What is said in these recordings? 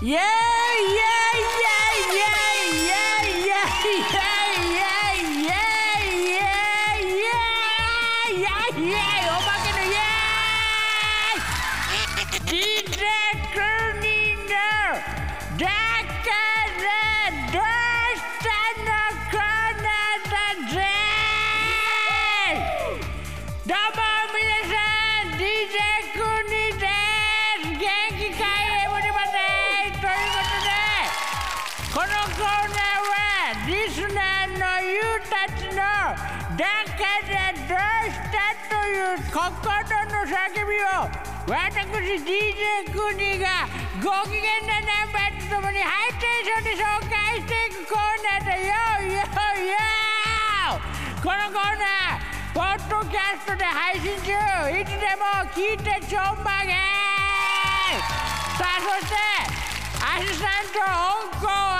Yeah, yeah! という心の叫びを私 DJ クニーがご機嫌なナンバーとともにハイテンションで紹介していくコーナーだよ。よよこのコーナーポッドキャストで配信中。いつでも聞いてちょんまげ。さあそしてアシスタント温子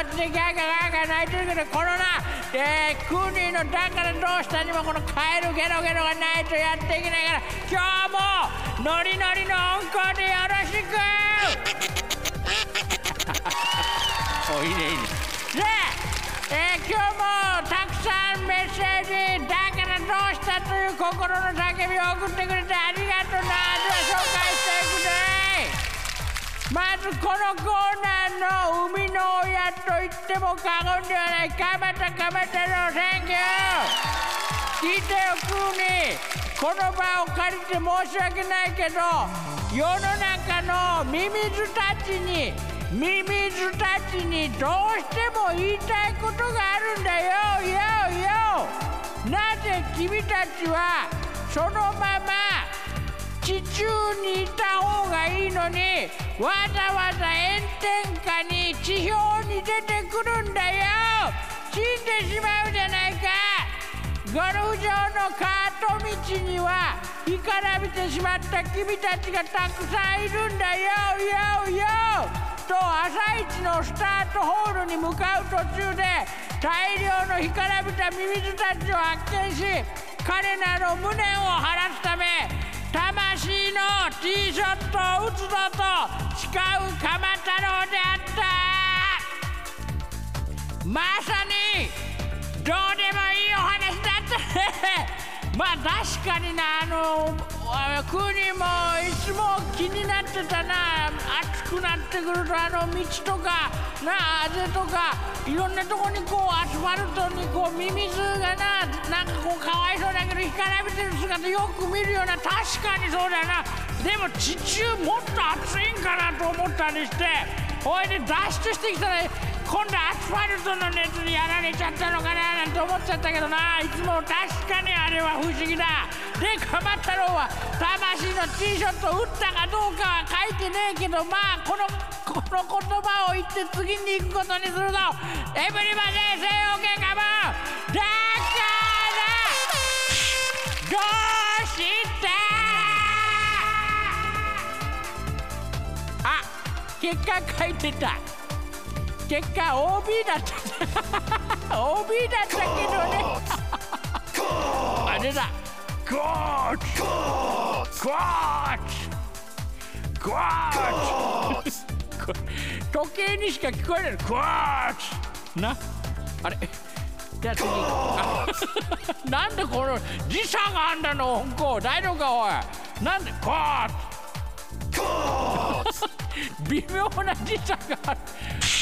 こっちでギャーガーガーガー泣いてるけどこのなえー、クーニーのだからどうしたにもこのカエルゲロゲロがないとやっていけないから今日もノリノリの温厚でよろしく。おいいねいいね。で、えー、今日もたくさんメッセージだからどうしたという心の叫びを送ってくれてありずこのコーナーの生みの親と言っても過言ではない鎌田鎌田のセンキュー聞いてよクーニーこの場を借りて申し訳ないけど世の中のミミズたちにミミズたちにどうしても言いたいことがあるんだよ。よよなぜ君たちはそのまま地中にいた方がいいのにわざわざ炎天下に地表に出てくるんだよ。死んでしまうじゃないか。ゴルフ場のカート道には干からびてしまった君たちがたくさんいるんだよ。よよと朝一のスタートホールに向かう途中で大量の干からびたミミズたちを発見し彼らの無念を晴らすため魂のティーショットを打つぞと誓う鎌太郎であった。まさにどうでもいいお話だった。ね まあ確かになあの国もいつも気になってたな。暑くなってくるとあの道とかなああぜとかいろんなとこにこうアスファルトにこうミミズがななんかこうかわいそうだけど干からびてる姿よく見るような確かにそうだよな。でも地中もっと暑いんかなと思ったりしてほいで脱出してきたら今度アスファルトの熱にやられちゃったのかななんて思っちゃったけどな。いつも確かにあれは不思議だ。で鎌太郎は魂のティーショット打ったかどうかは書いてねえけどまあこのこの言葉を言って次に行くことにするぞ。エブリバデーセイオーケーカモンだからどうしたあ結果書いてた。結果 OB だった。OB だったけどね。あれだ。ゴーチゴーチゴーチ 時計にしか聞こえない。ゴーチな？あれ？じゃあ次あなんでこの時差があんだの本校大丈夫かおい。なんでゴーチ微妙な時差がある。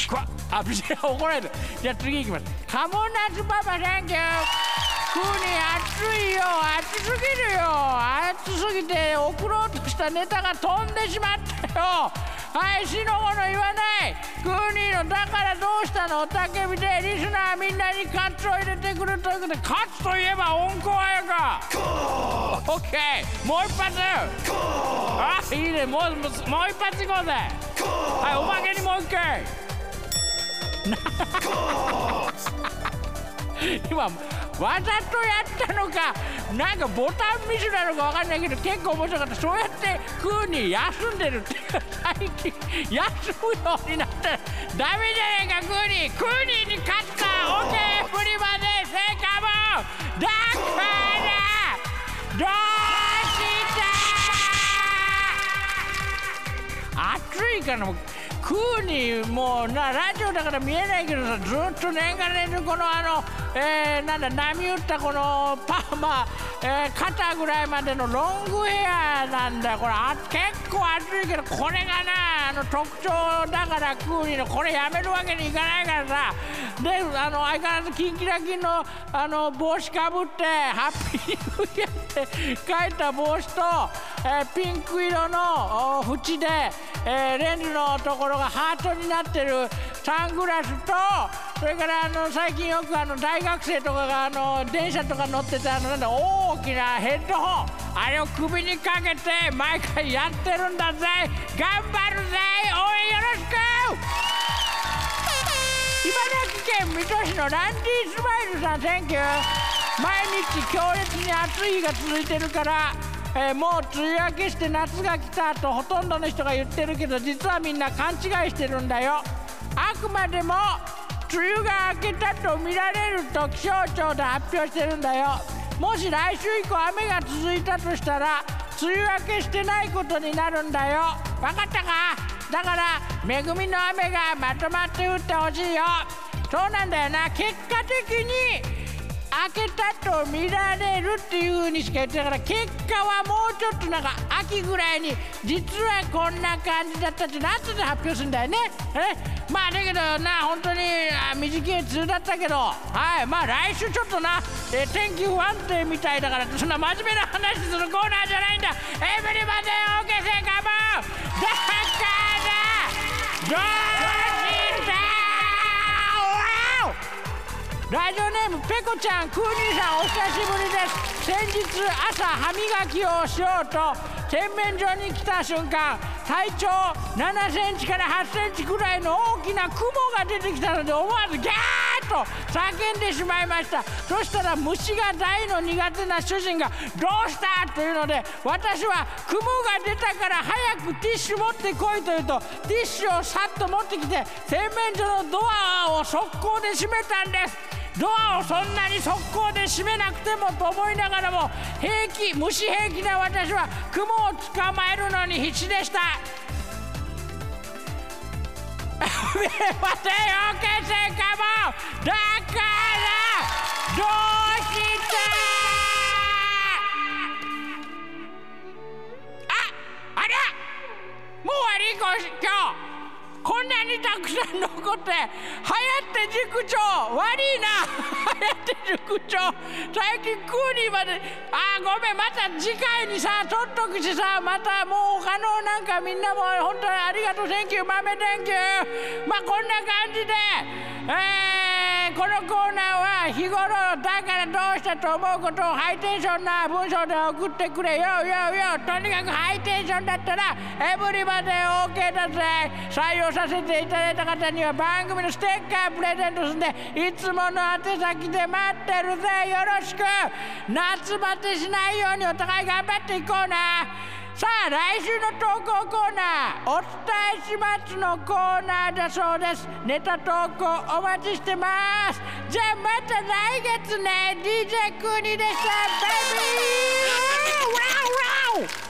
こあび怒られるじゃあ次いきます。カモナツパパサンキュークーに暑いよ。暑すぎるよ。暑すぎて送ろうとしたネタが飛んでしまったよ。はいしのもの言わない。クーニーのだからどうしたのおたけびでリスナーみんなにカツを入れてくるということでカツといえば温厚やかオッケーもう一発あい。いねもうもう一発い。こうぜはいおまけにもう一回今わざとやったのかなんかボタンミスなのかわかんないけど結構面白かった。そうやってクーニー休んでるって最近休むようになった。らダメじゃないかクーニークーニーに勝った。オッケープリマで成果もだからどうした？暑いからもうクーニーもうなラジオだから見えないけどさずっと年がら年中このあの、えー、なんだ波打ったこのパーマ、えー、肩ぐらいまでのロングヘアなんだ。これあ結構暑いけどこれがなあの特徴だからクーニーのこれやめるわけにいかないからさ。であの相変わらずキンキラキンのあの帽子かぶってハッピーニューイヤって書いた帽子と、えー、ピンク色の縁で、えー、レンズのところがハートになってるサングラスとそれからあの最近よくあの大学生とかがあの電車とか乗っててあのなんだ大きなヘッドホンあれを首にかけて毎回やってるんだぜ。頑張るぜ。応援よろしく。茨城県水戸市のランディスマイルさん Thank you 毎日強烈に暑い日が続いてるからえー、もう梅雨明けして夏が来たとほとんどの人が言ってるけど実はみんな勘違いしてるんだよ。あくまでも梅雨が明けたと見られると気象庁で発表してるんだよ。もし来週以降雨が続いたとしたら梅雨明けしてないことになるんだよ。分かったか？だから恵みの雨がまとまって降ってほしいよ。そうなんだよな。結果的に開けたと見られるっていう風にしか言ってなから結果はもうちょっとなんか秋ぐらいに実はこんな感じだったって夏で発表するんだよね。え？まあだけどな本当に短い梅雨だったけどはい。まあ来週ちょっとな、え天気不安定みたいだからそんな真面目な話するコーナーじゃないんだ。エブリバデーオーケーセカモン。だからどうラジオネームペコちゃんクーニーさんお久しぶりです。先日朝歯磨きをしようと洗面所に来た瞬間体長7センチから8センチくらいの大きな雲が出てきたので思わずギャーッと叫んでしまいました。そしたら虫が大の苦手な主人が「どうした?」というので私は雲が出たから早くティッシュ持ってこいと言うとティッシュをさっと持ってきて洗面所のドアを速攻で閉めたんです。ドアをそんなに速攻で閉めなくてもと思いながらも平気虫平気な私は雲を捕まえるのに必死でした。待てよけせかも。だからどうした？ああれ？もう終わり？今日。こんなにたくさん残ってはやって塾長悪いな。はやって塾長。最近クーリーまであごめんまた次回にさ取っとくしさまたもう他のなんかみんなも本当にありがとう Thank you 豆 Thank you まあこんな感じでえー、このコーナーは日頃だからどうしたと思うことをハイテンションな文章で送ってくれ。よよよとにかくハイテンションだったらエブリバで OK だぜ採用させていただいた方には番組のステッカープレゼントするんでいつもの宛先で待ってるぜ。よろしく。夏バテしないようにお互い頑張っていこうな。さあ来週の投稿コーナーお伝えしますのコーナーだそうです。ネタ投稿お待ちしてます。じゃあまた来月ね。DJ クーニでした。バイビー。ワウワウ